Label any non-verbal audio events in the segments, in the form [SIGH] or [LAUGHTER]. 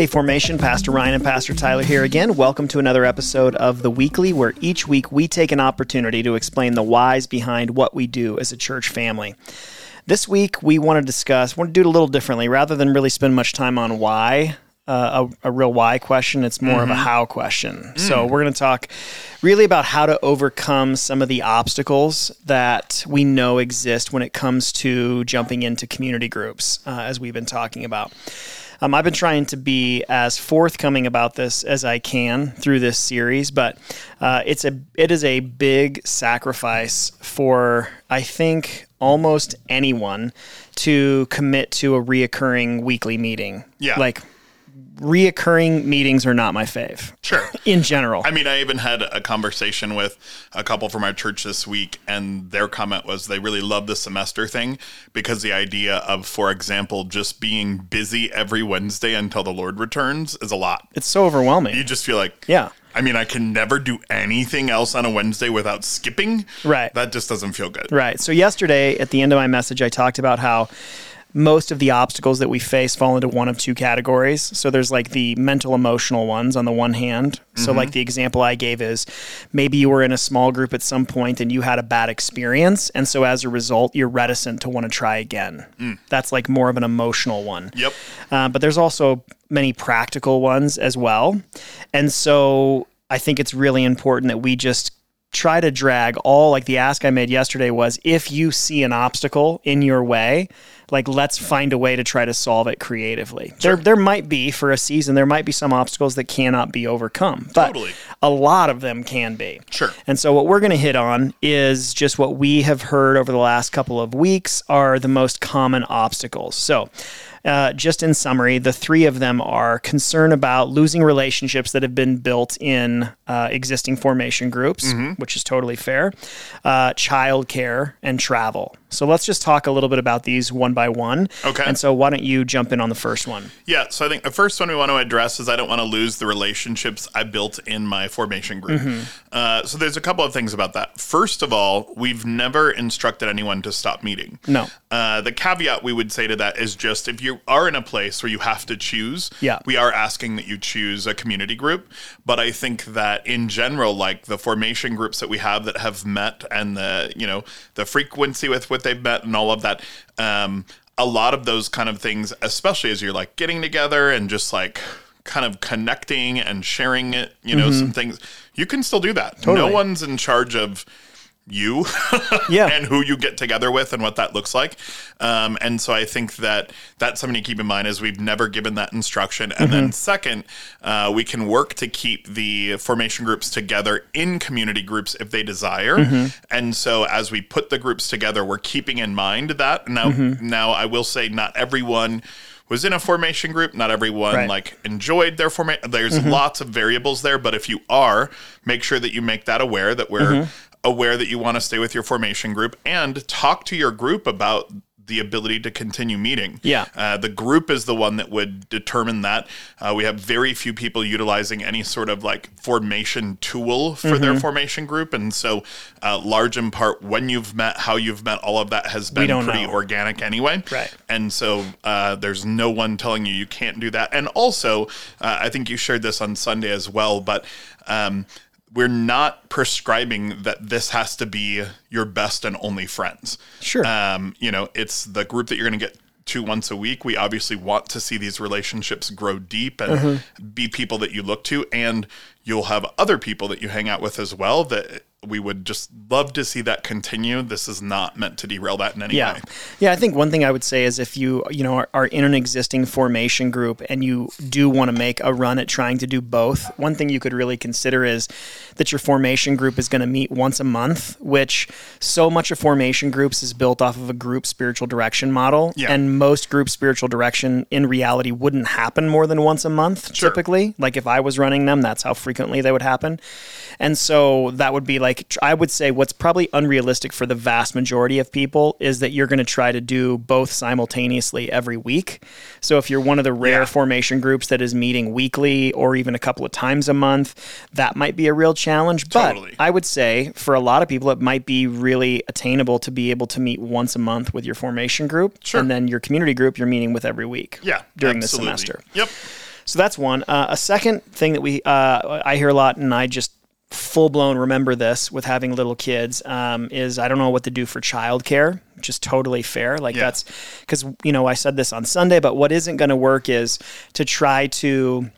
Hey, Formation, Pastor Ryan and Pastor Tyler here again. Welcome to another episode of The Weekly, where each week we take an opportunity to explain the whys behind what we do as a church family. This week we want to discuss, want to do it a little differently. Rather than really spend much time on why, uh, a, a, real why question. It's more mm-hmm. of a how question. Mm. So we're going to talk really about how to overcome some of the obstacles that we know exist when it comes to jumping into community groups, uh, as we've been talking about. Um, I've been trying to be as forthcoming about this as I can through this series, but uh, it's a it is a big sacrifice for I think almost anyone to commit to a reoccurring weekly meeting. Yeah, like reoccurring meetings are not my fave. Sure. [LAUGHS] In general. I mean, I even had a conversation with a couple from our church this week, and their comment was they really love the semester thing because the idea of, for example, just being busy every Wednesday until the Lord returns is a lot. It's so overwhelming. You just feel like, yeah. I mean, I can never do anything else on a Wednesday without skipping. Right. That just doesn't feel good. Right. So, yesterday at the end of my message, I talked about how most of the obstacles that we face fall into one of two categories. So there's like the mental emotional ones on the one hand. Mm-hmm. So like the example I gave is maybe you were in a small group at some point and you had a bad experience and so as a result you're reticent to want to try again. Mm. That's like more of an emotional one. Yep. Uh, but there's also many practical ones as well. And so I think it's really important that we just try to drag all like the ask I made yesterday was if you see an obstacle in your way, like let's find a way to try to solve it creatively. Sure. There there might be for a season there might be some obstacles that cannot be overcome, but totally. a lot of them can be. Sure. And so what we're going to hit on is just what we have heard over the last couple of weeks are the most common obstacles. So uh, just in summary, the three of them are concern about losing relationships that have been built in uh, existing formation groups, mm-hmm. which is totally fair, uh, childcare, and travel. So let's just talk a little bit about these one by one. Okay. And so why don't you jump in on the first one? Yeah. So I think the first one we want to address is I don't want to lose the relationships I built in my formation group. Mm-hmm. Uh, so there's a couple of things about that. First of all, we've never instructed anyone to stop meeting. No. Uh, the caveat we would say to that is just if you are in a place where you have to choose, yeah. we are asking that you choose a community group. But I think that in general, like the formation groups that we have that have met and the you know the frequency with what they've met and all of that. Um, a lot of those kind of things, especially as you're like getting together and just like kind of connecting and sharing it, you know, mm-hmm. some things, you can still do that. Totally. No one's in charge of you [LAUGHS] yeah. and who you get together with and what that looks like. Um, and so I think that that's something to keep in mind is we've never given that instruction. And mm-hmm. then second, uh, we can work to keep the formation groups together in community groups if they desire. Mm-hmm. And so as we put the groups together, we're keeping in mind that. Now, mm-hmm. now I will say not everyone was in a formation group. Not everyone right. like enjoyed their formation. There's mm-hmm. lots of variables there, but if you are, make sure that you make that aware that we're mm-hmm aware that you want to stay with your formation group and talk to your group about the ability to continue meeting. Yeah. Uh, the group is the one that would determine that. Uh, we have very few people utilizing any sort of like formation tool for mm-hmm. their formation group. And so, uh, large in part, when you've met, how you've met, all of that has been pretty know. organic anyway. Right. And so, uh, there's no one telling you you can't do that. And also, uh, I think you shared this on Sunday as well, but. Um, we're not prescribing that this has to be your best and only friends. Sure. Um, you know, it's the group that you're going to get to once a week. We obviously want to see these relationships grow deep and mm-hmm. be people that you look to, and you'll have other people that you hang out with as well that we would just love to see that continue. This is not meant to derail that in any yeah. way. Yeah, I think one thing I would say is if you, you know, are, are in an existing formation group and you do want to make a run at trying to do both, one thing you could really consider is that your formation group is going to meet once a month, which so much of formation groups is built off of a group spiritual direction model. Yeah. And most group spiritual direction in reality wouldn't happen more than once a month sure. typically. Like if I was running them, that's how frequently they would happen. And so that would be like, I would say what's probably unrealistic for the vast majority of people is that you're going to try to do both simultaneously every week. So if you're one of the rare yeah. formation groups that is meeting weekly or even a couple of times a month, that might be a real challenge. Totally. But I would say for a lot of people, it might be really attainable to be able to meet once a month with your formation group. Sure. And then your community group, you're meeting with every week. Yeah. During absolutely. the semester. Yep. So that's one. Uh, a second thing that we uh, I hear a lot, and I just full blown remember this with having little kids um, is I don't know what to do for childcare, which is totally fair. Like Yeah. that's because you know I said this on Sunday, but what isn't going to work is to try to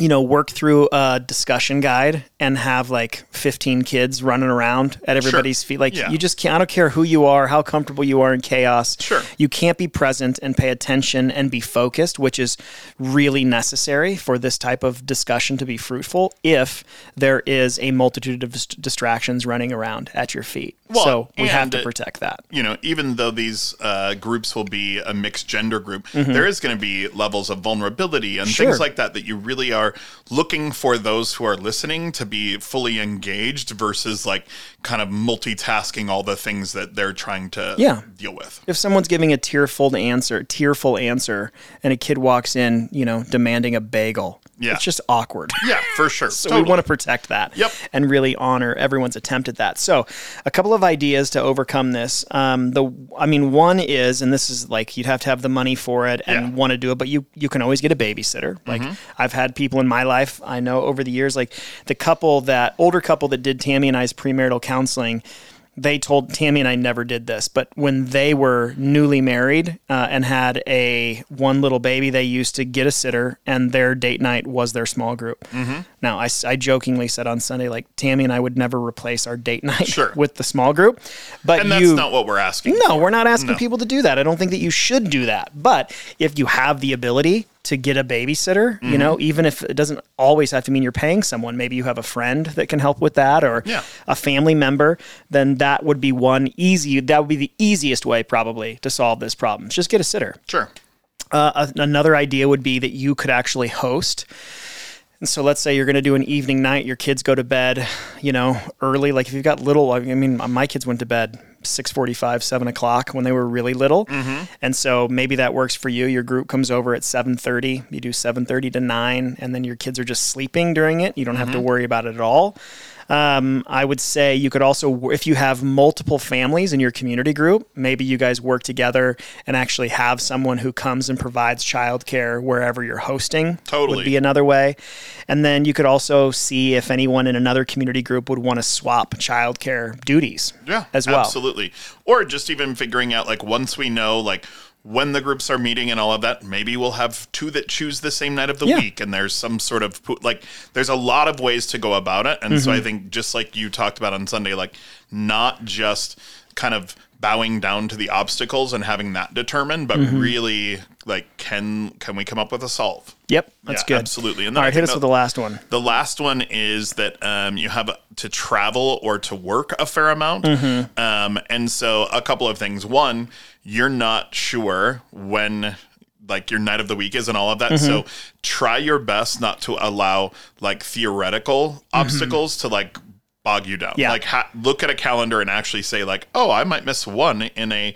you know work through a discussion guide and have like 15 kids running around at everybody's feet like Yeah. you just can't i don't care who you are how comfortable you are in chaos Sure. you can't be present and pay attention and be focused which is really necessary for this type of discussion to be fruitful if there is a multitude of distractions running around at your feet Well, so we have to protect that you know, even though these uh, groups will be a mixed gender group, there is going to be levels of vulnerability and Mm-hmm. Sure. things like that that you really are looking for those who are listening to be fully engaged versus like kind of multitasking all the things that they're trying to Yeah. deal with. if someone's giving a tearful answer, tearful answer, and a kid walks in, you know, demanding a bagel, Yeah. it's just awkward. [LAUGHS] Yeah, for sure. [LAUGHS] So we want to protect that Yep. and really honor everyone's attempt at that. So, a couple of ideas to overcome this. Um, the, I mean, one is, and this is like you'd have to have the money for it and Yeah. Mm-hmm. want to do it, but you you can always get a babysitter. Like I've had people in my life I know over the years, like the couple that older couple that did Tammy and I's premarital counseling. They told Tammy and I never did this, but when they were newly married uh, and had a one little baby, they used to get a sitter, and their date night was their small group. Mm-hmm. Now, I jokingly said on Sunday, like Tammy and I would never replace our date night Sure. [LAUGHS] with the small group, but And that's you not what we're asking. no, for. we're not asking No. people to do that. I don't think that you should do that. But if you have the ability to get a babysitter, Mm-hmm. you know, even if it doesn't always have to mean you're paying someone, maybe you have a friend that can help with that or Yeah. a family member, then that would be one easy, that would be the easiest way probably to solve this problem. Just get a sitter. Sure. Uh, a- another idea would be that you could actually host. And so let's say you're going to do an evening night, your kids go to bed, you know, early. Like if you've got little, I mean, my kids went to bed 6:45, 7 o'clock when they were really little, mm-hmm. and so maybe that works for you. Your group comes over at 7:30. You do 7:30 to 9, and then your kids are just sleeping during it. You don't have to mm-hmm. worry about it at all. Um, I would say you could also, if you have multiple families in your community group, maybe you guys work together and actually have someone who comes and provides childcare wherever you're hosting. Totally. would be another way. And then you could also see if anyone in another community group would want to swap childcare duties. Yeah, as well. Absolutely. Or just even figuring out like once we know like when the groups are meeting and all of that, maybe we'll have two that choose the same night of the Yeah. week, and there's some sort of po- like there's a lot of ways to go about it, and so Mm-hmm. I think just like you talked about on Sunday, like not just kind of bowing down to the obstacles and having that determined, but Mm-hmm. really like can can we come up with a solve? Yep, that's Yeah, good. absolutely. And All then hit us that- with the last one. The last one is that um, you have to travel or to work a fair amount. Mm-hmm. Um, and so, a couple of things. One, you're not sure when like your night of the week is and all of that. So, try your best not to allow like theoretical obstacles to like bog you down. Yeah. Like, ha- look at a calendar and actually say, like, oh, I might miss one in a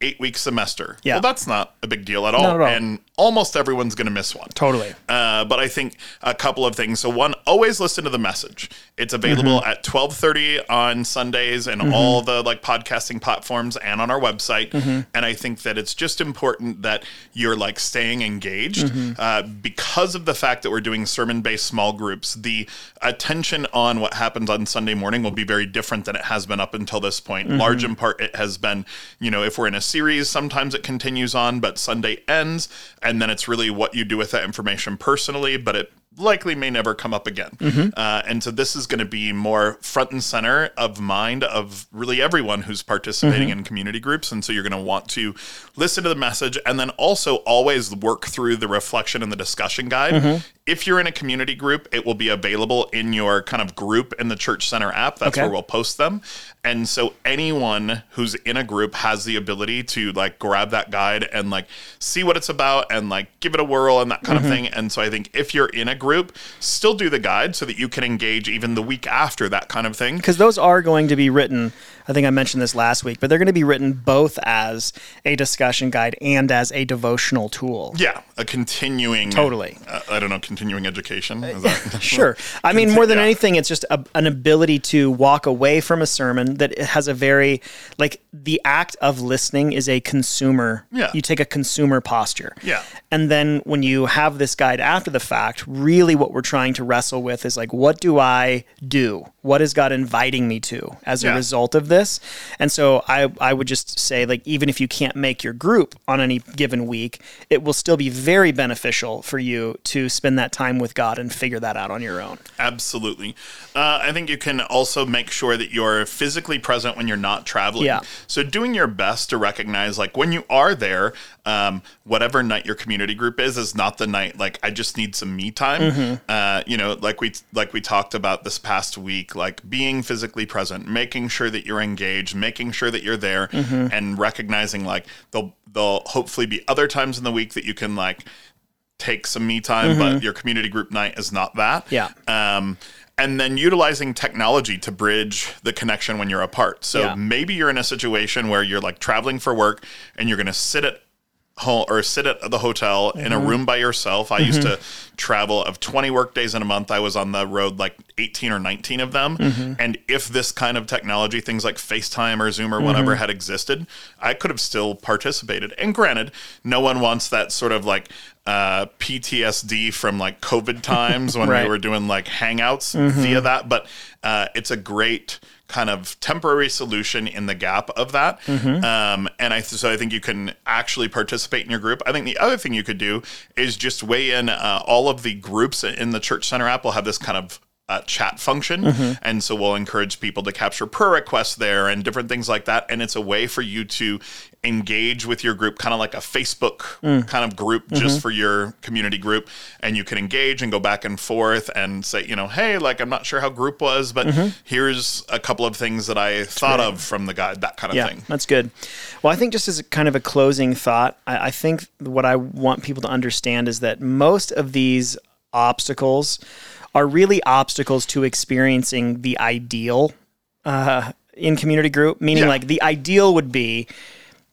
eight week semester. Yeah. Well, that's not a big deal at all. Not at all. And almost everyone's going to miss one. Totally. Uh, but I think a couple of things. So one, always listen to the message. It's available Mm-hmm. at twelve thirty on Sundays and all the like podcasting platforms and on our website. Mm-hmm. And I think that it's just important that you're like staying engaged Mm-hmm. uh, because of the fact that we're doing sermon based small groups. The attention on what happens on Sunday morning will be very different than it has been up until this point. Mm-hmm. Large in part, it has been, you know, if we're in a series, sometimes it continues on, but Sunday ends, and then it's really what you do with that information personally, but it likely may never come up again. Mm-hmm. Uh, and so this is going to be more front and center of mind of really everyone who's participating Mm-hmm. in community groups. And so you're going to want to listen to the message and then also always work through the reflection and the discussion guide. Mm-hmm. If you're in a community group, it will be available in your kind of group in the Church Center app. That's Okay. where we'll post them. And so anyone who's in a group has the ability to like grab that guide and like see what it's about and like give it a whirl and that kind Mm-hmm. of thing. And so I think if you're in a group, still do the guide so that you can engage even the week after that kind of thing. because those are going to be written. I think I mentioned this last week, but they're going to be written both as a discussion guide and as a devotional tool. Yeah, a continuing Totally. Uh, I don't know, continuing education. Is uh, that, [LAUGHS] [LAUGHS] Sure. I mean, more than Yeah. anything, it's just a, an ability to walk away from a sermon that has a very, like, the act of listening is a consumer. Yeah. You take a consumer posture. Yeah. And then when you have this guide after the fact, really what we're trying to wrestle with is like, what do I do? What is God inviting me to as a result of this? And so I, I would just say, like, even if you can't make your group on any given week, it will still be very beneficial for you to spend that time with God and figure that out on your own. Absolutely. Uh, I think you can also make sure that you're physically present when you're not traveling. Yeah. So doing your best to recognize, like when you are there, um, whatever night your community group is, is not the night. Like I just need some me time. Mm-hmm. Uh, you know, like we like we talked about this past week, like being physically present, making sure that you're engaged, making sure that you're there, Mm-hmm. and recognizing like there'll there'll hopefully be other times in the week that you can like take some me time, but your community group night is not that. Mm-hmm. Yeah. Um, and then utilizing technology to bridge the connection when you're apart. So Yeah. maybe you're in a situation where you're like traveling for work and you're going to sit at home or sit at the hotel in Mm-hmm. a room by yourself. I used to travel of 20 work days in a month. I was on the road like 18 or 19 of them. Mm-hmm. And if this kind of technology, things like FaceTime or Zoom or Mm-hmm. whatever had existed, I could have still participated. And granted, no one wants that sort of like uh, PTSD from like COVID times when [LAUGHS] Right. we were doing like hangouts Mm-hmm. via that. But uh, it's a great kind of temporary solution in the gap of that. Mm-hmm. Um, and I so I think you can actually participate in your group. I think the other thing you could do is just weigh in. Uh, all of the groups in the Church Center app will have this kind of uh, chat function, Mm-hmm. and so we'll encourage people to capture prayer requests there and different things like that. And it's a way for you to engage with your group, kind of like a Facebook Mm. kind of group Mm-hmm. just for your community group. And you can engage and go back and forth and say, you know, hey, like I'm not sure how group was, but Mm-hmm. here's a couple of things that I thought of from the guide, that kind of Yeah, thing. that's good. Well, I think just as a kind of a closing thought, I, I think what I want people to understand is that most of these obstacles are really obstacles to experiencing the ideal uh, in community group. Meaning, Yeah. like the ideal would be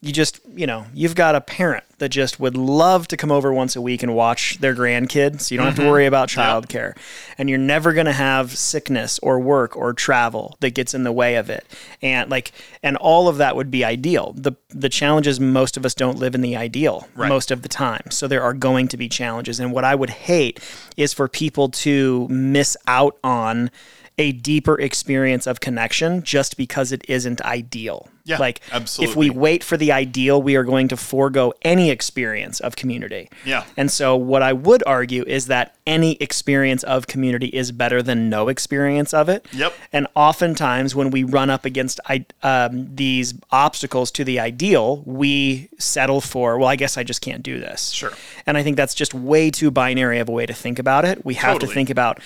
you just you know you've got a parent that just would love to come over once a week and watch their grandkid so you don't have to mm-hmm. worry about childcare. And you're never going to have sickness or work or travel that gets in the way of it. And like and all of that would be ideal. The the challenge is most of us don't live in the ideal Right. most of the time. So there are going to be challenges. And what i would hate is for people to miss out on a deeper experience of connection just because it isn't ideal Yeah, like absolutely. if we wait for the ideal, we are going to forego any experience of community. Yeah. And so, what I would argue is that any experience of community is better than no experience of it. Yep. And oftentimes, when we run up against um, these obstacles to the ideal, we settle for, well, I guess I just can't do this. Sure. And I think that's just way too binary of a way to think about it. We have to think about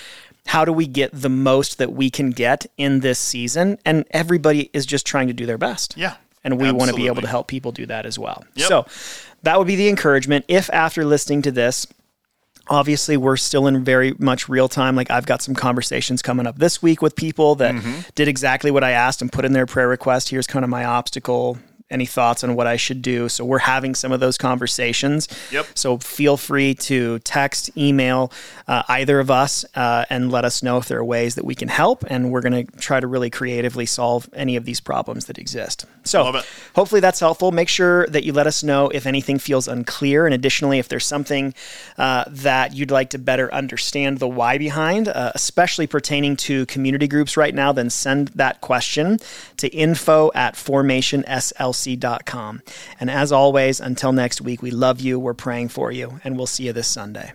how do we get the most that we can get in this season? And everybody is just trying to do their best. Yeah, And we want to be able to help people do that as well. Yep. So that would be the encouragement. If after listening to this, obviously we're still in very much real time like i've got some conversations coming up this week with people that Mm-hmm. did exactly what i asked and put in their prayer request here's kind of my obstacle any thoughts on what i should do so we're having some of those conversations Yep. so feel free to text email uh, either of us uh, and let us know if there are ways that we can help and we're going to try to really creatively solve any of these problems that exist so hopefully that's helpful. Make sure that you let us know if anything feels unclear. And additionally, if there's something uh, that you'd like to better understand the why behind, uh, especially pertaining to community groups right now, then send that question to info at formationslc.com. And as always, until next week, we love you, we're praying for you, and we'll see you this Sunday.